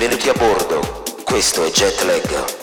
benvenuti a bordo. Questo è Jetlag.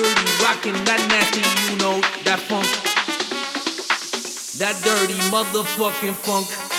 dirty, rocking that nasty, you know, that funk. That dirty motherfucking funk.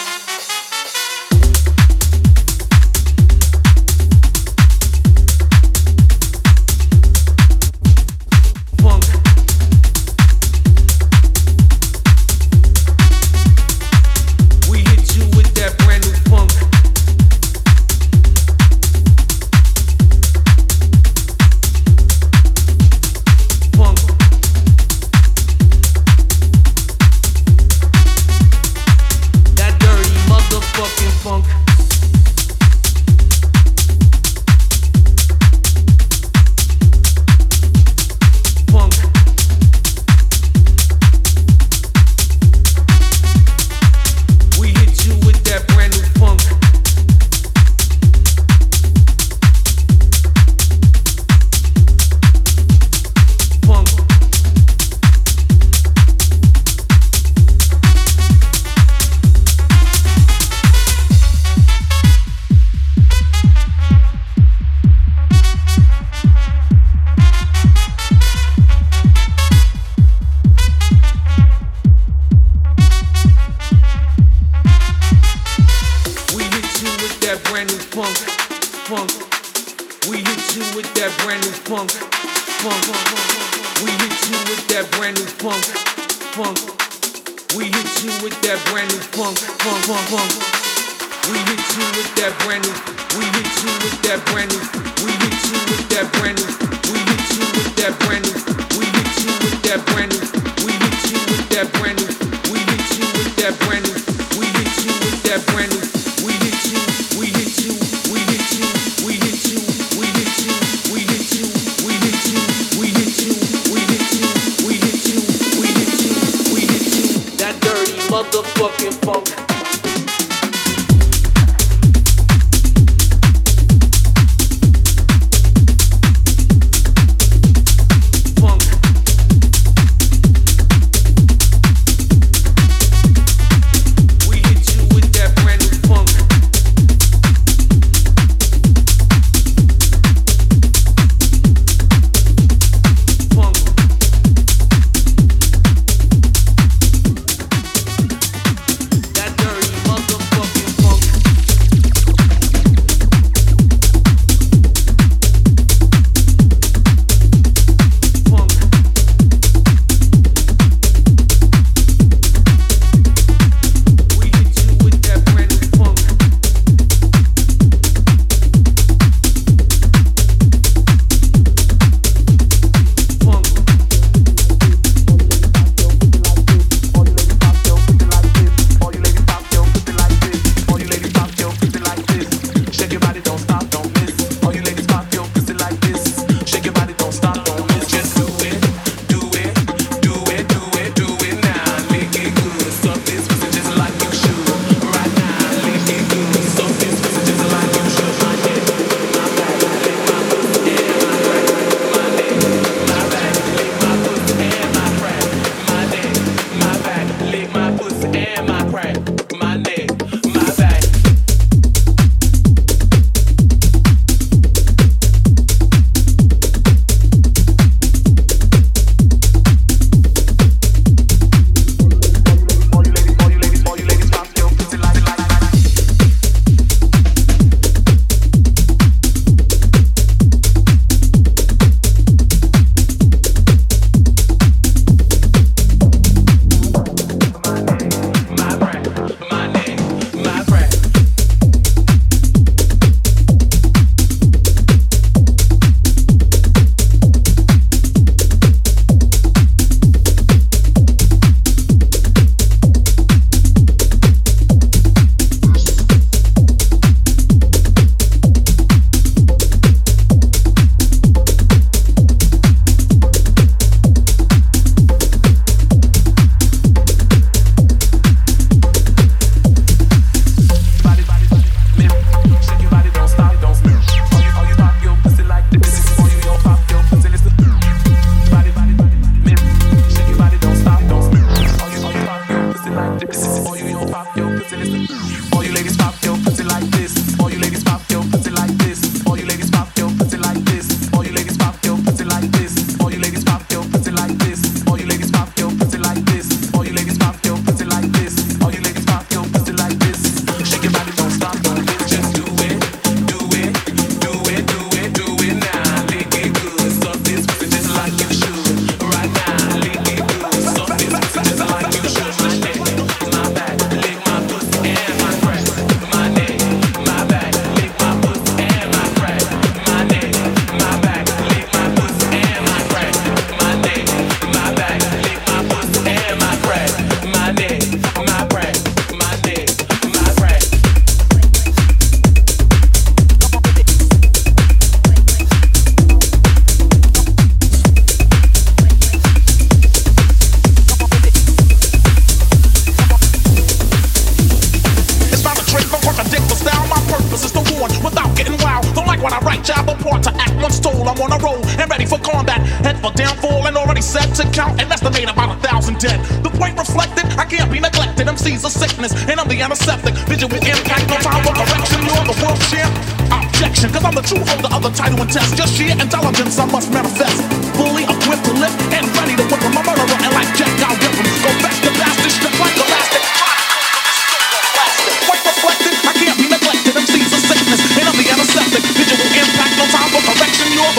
Contradictful style, my purpose is to warn without getting wild. Don't like when I write, job apart to act once told. I'm on a roll and ready for combat. Head for downfall and already set to count and estimate about a thousand dead. The point reflected, I can't be neglected. MC's a sickness and I'm the antiseptic. Vision with impact, no time for correction. You're the world champ. Objection, cause I'm the true holder of the title and test. Just sheer intelligence I must manifest. Fully equipped to lift and ready to whip. my murderer and like Jack, I'll get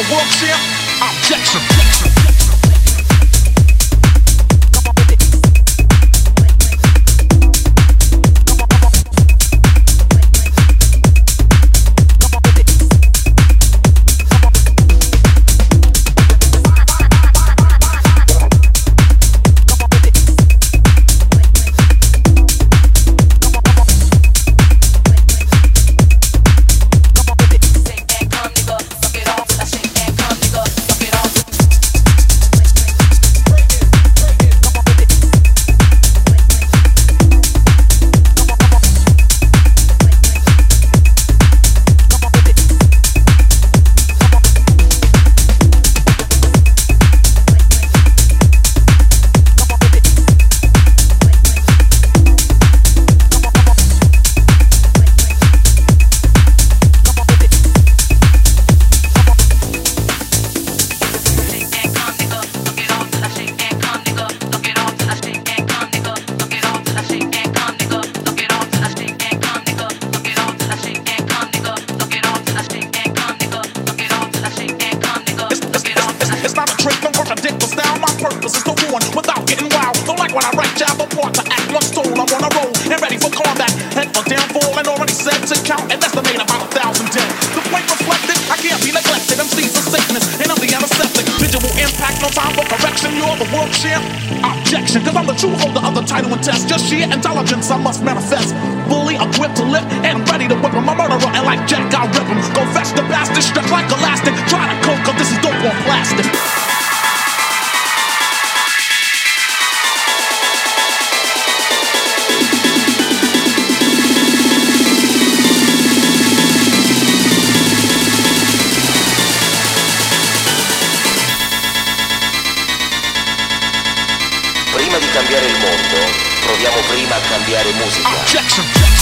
the world champ. Objection. It's, I write jab apart to act one soul. I'm on a roll and ready for combat. Head for downfall and already set to count and estimate about a thousand dead. The point reflected, I can't be neglected. MC's a sickness and I'm the antiseptic. Visual impact, no time for correction. You're the world champ. Objection, cause I'm the true holder of the title and test. Just sheer intelligence I must manifest. Fully equipped to lift and ready to whip him. A murderer and like Jack, I'll rip him. Go fetch the bastard, stretch like elastic. Try to cope, cause this is dope on plastic. Proviamo prima a cambiare musica. Objection.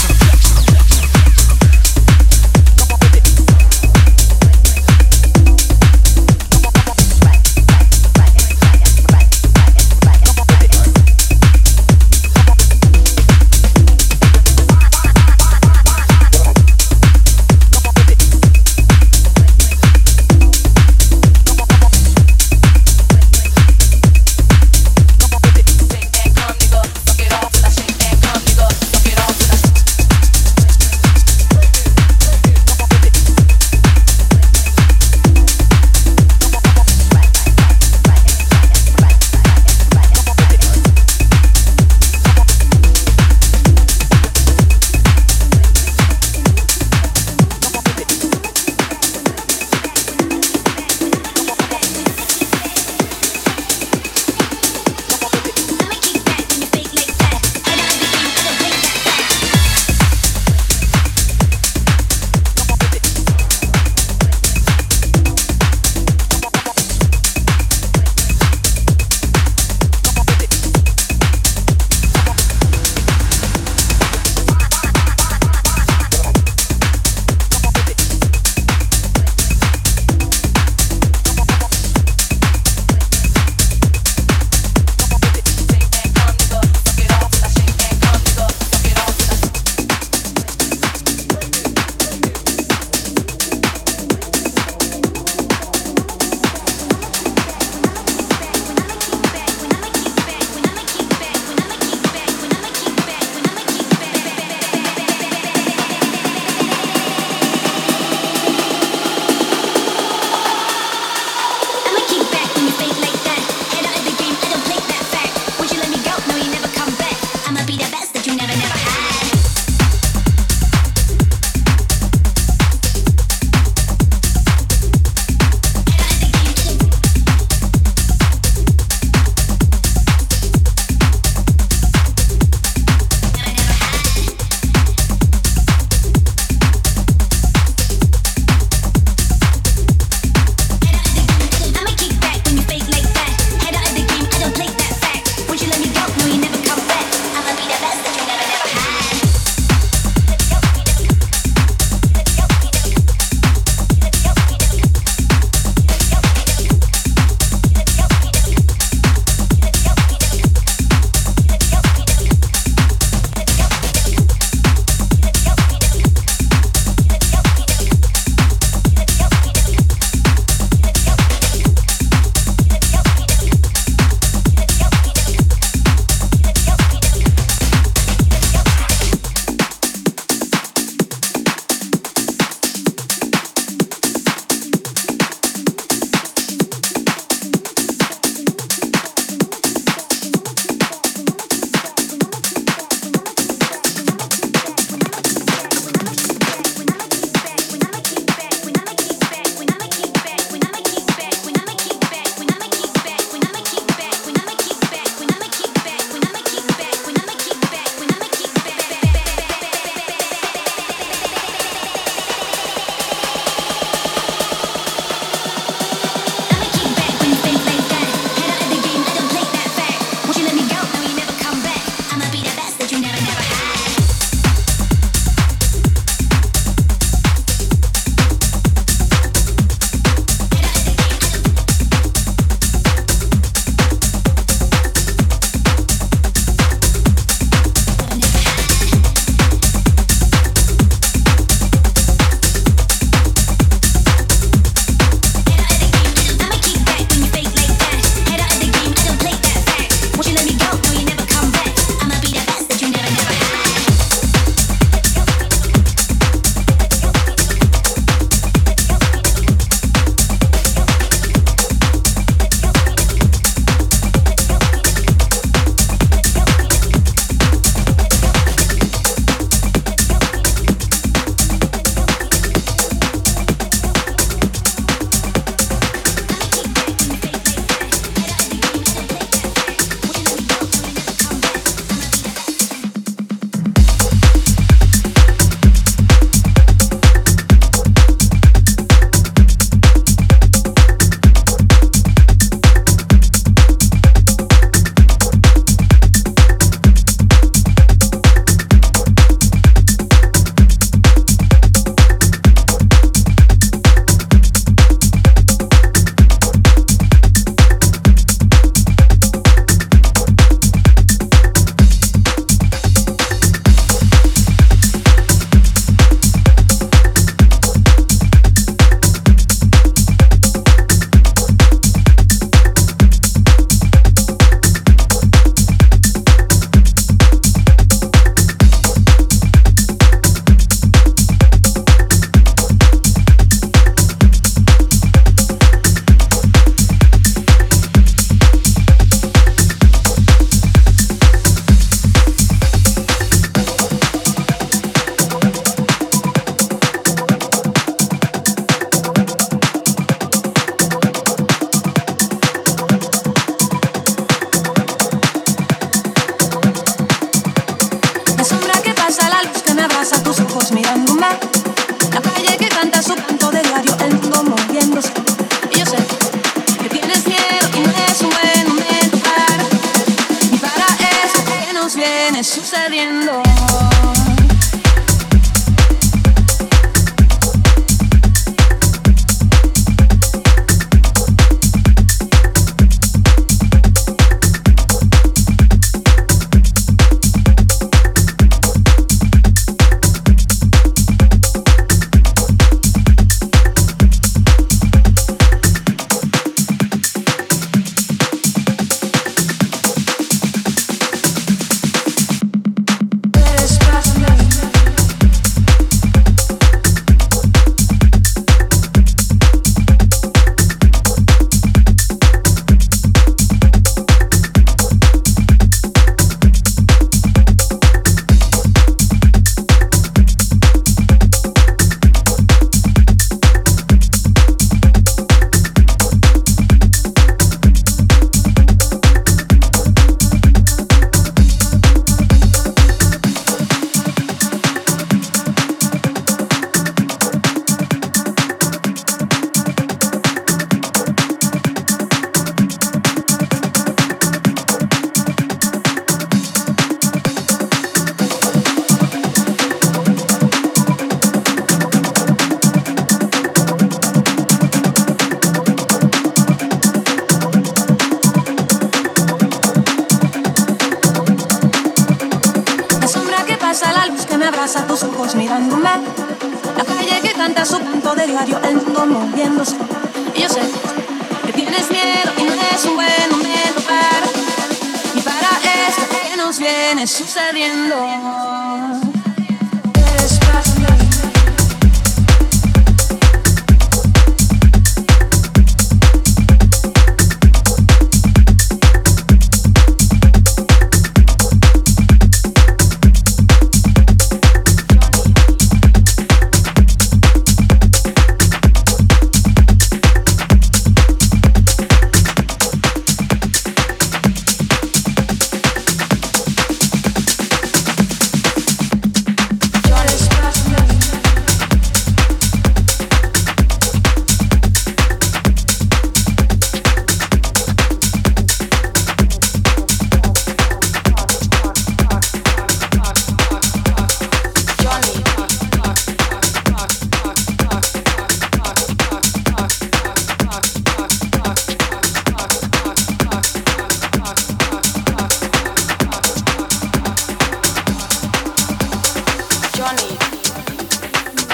Johnny,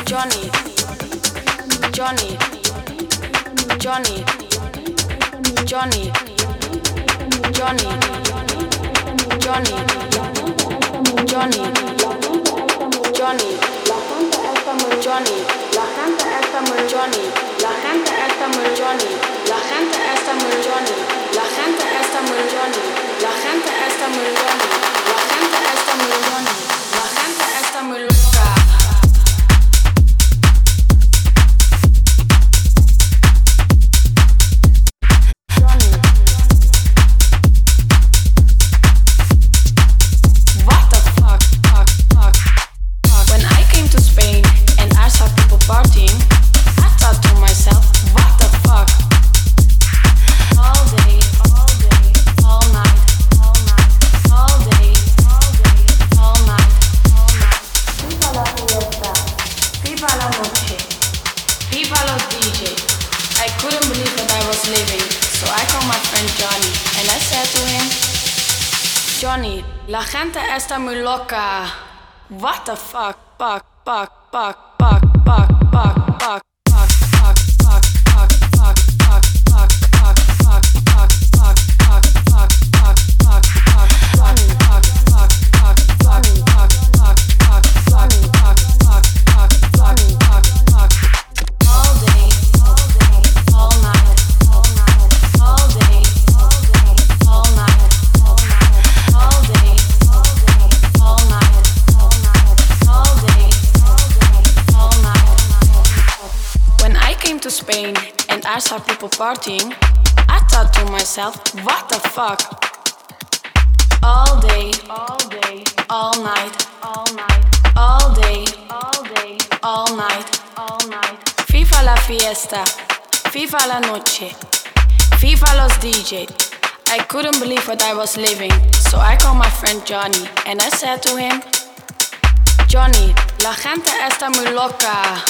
Johnny, Johnny, Johnny, Johnny, Johnny, Johnny, Johnny, Johnny, Johnny, la gente está muy Johnny, la gente está muy Johnny, la gente está muy Johnny, la gente está muy Johnny, la gente está muy Johnny, la gente está muy Johnny. Dámelo. está muito louca. What the fuck, fuck, fuck, fuck, fuck, fuck, fuck. and I saw people partying, I thought to myself, what the fuck? All day, all day, all night, all night, all day, all day, all night, all night. FIFA la fiesta, FIFA la noche, FIFA los DJ. I couldn't believe what I was living, so I called my friend Johnny and I said to him, Johnny, la gente está muy loca.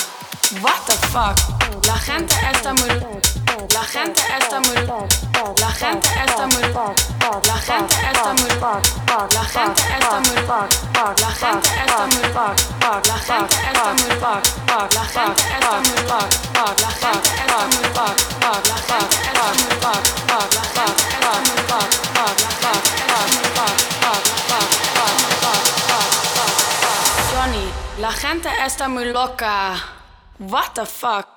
What the fuck? La gente está muy La gente está muy La gente está muy La gente está muy La gente está muy La gente está muy La gente está muy La gente está muy La gente está muy La gente está muy Johnny, la gente está muy loca. What the? Fuck,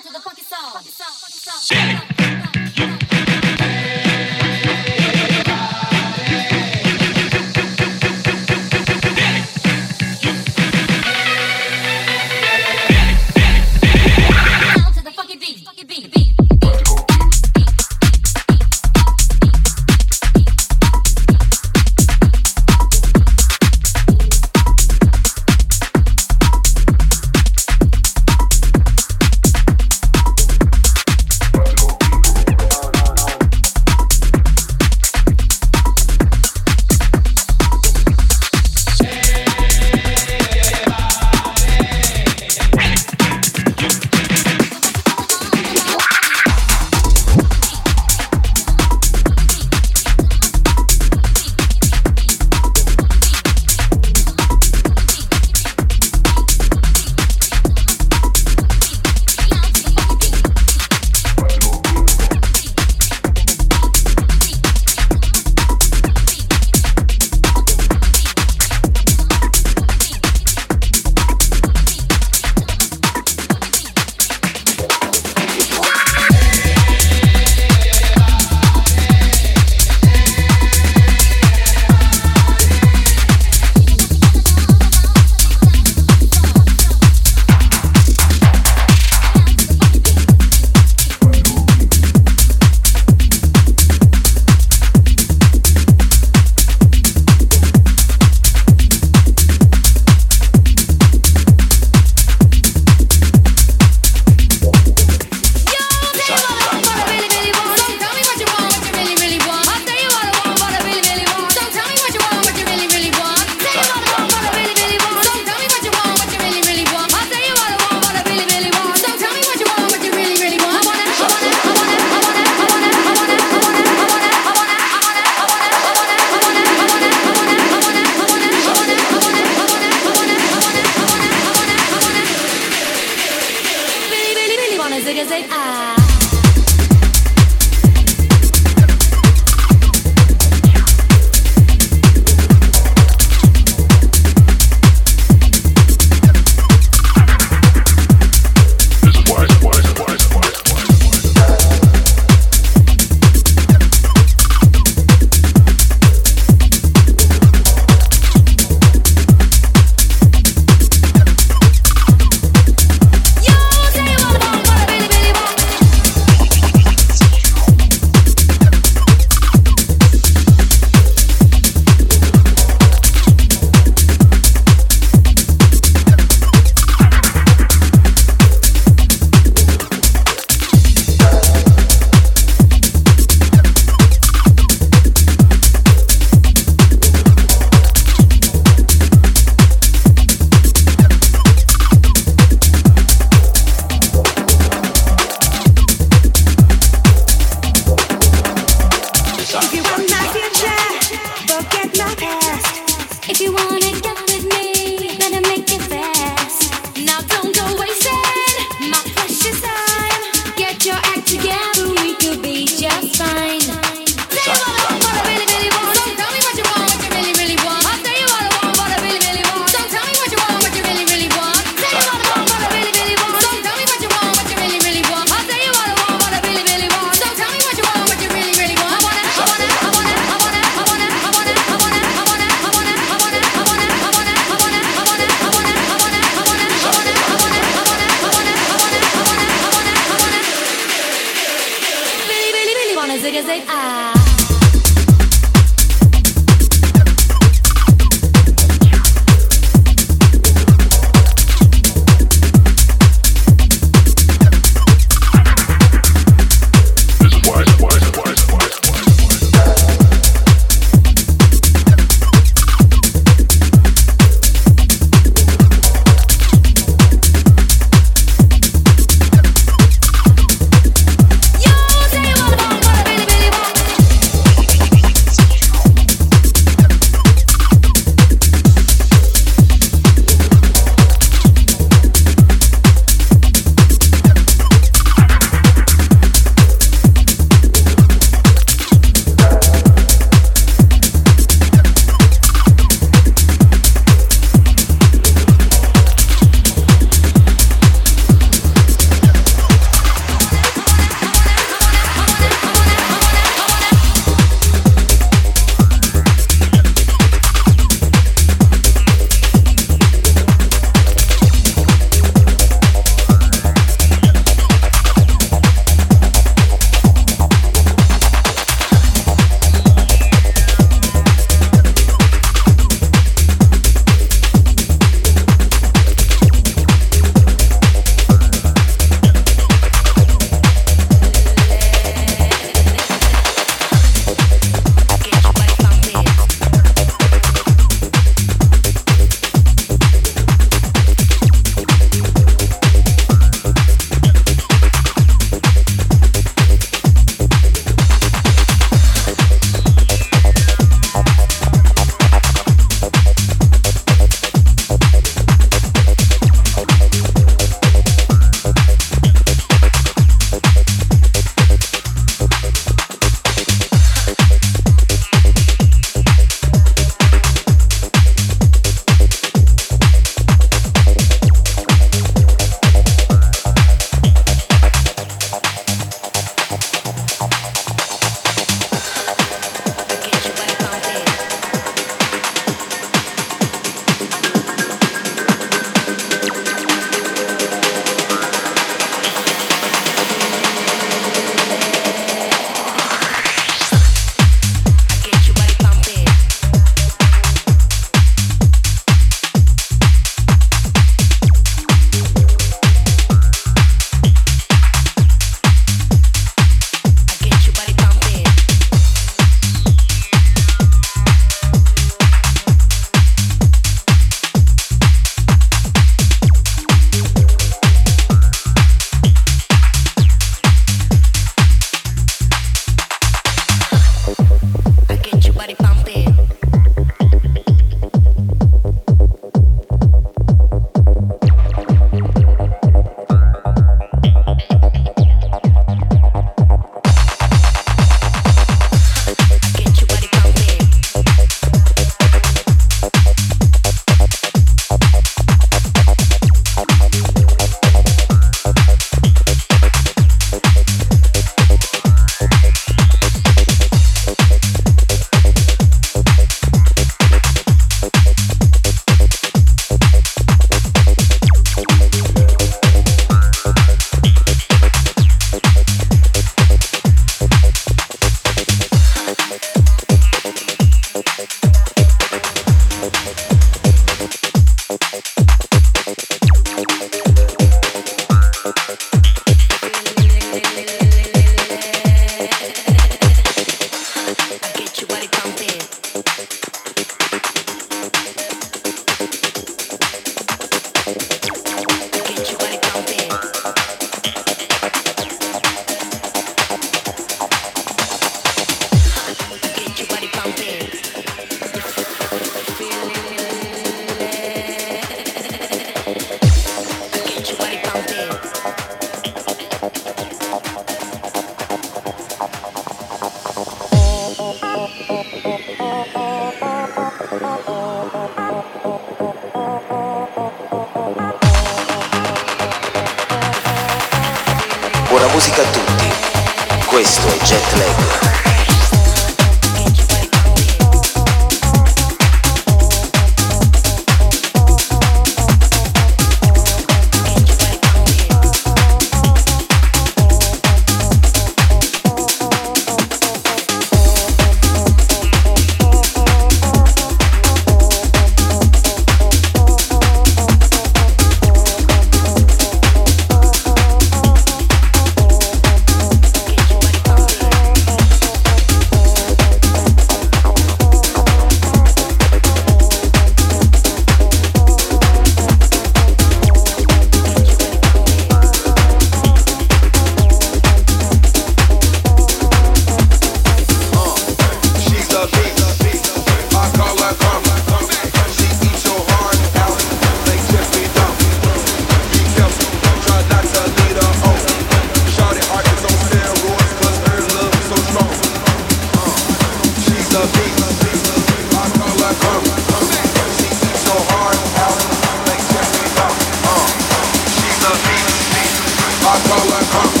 hardcore and punk.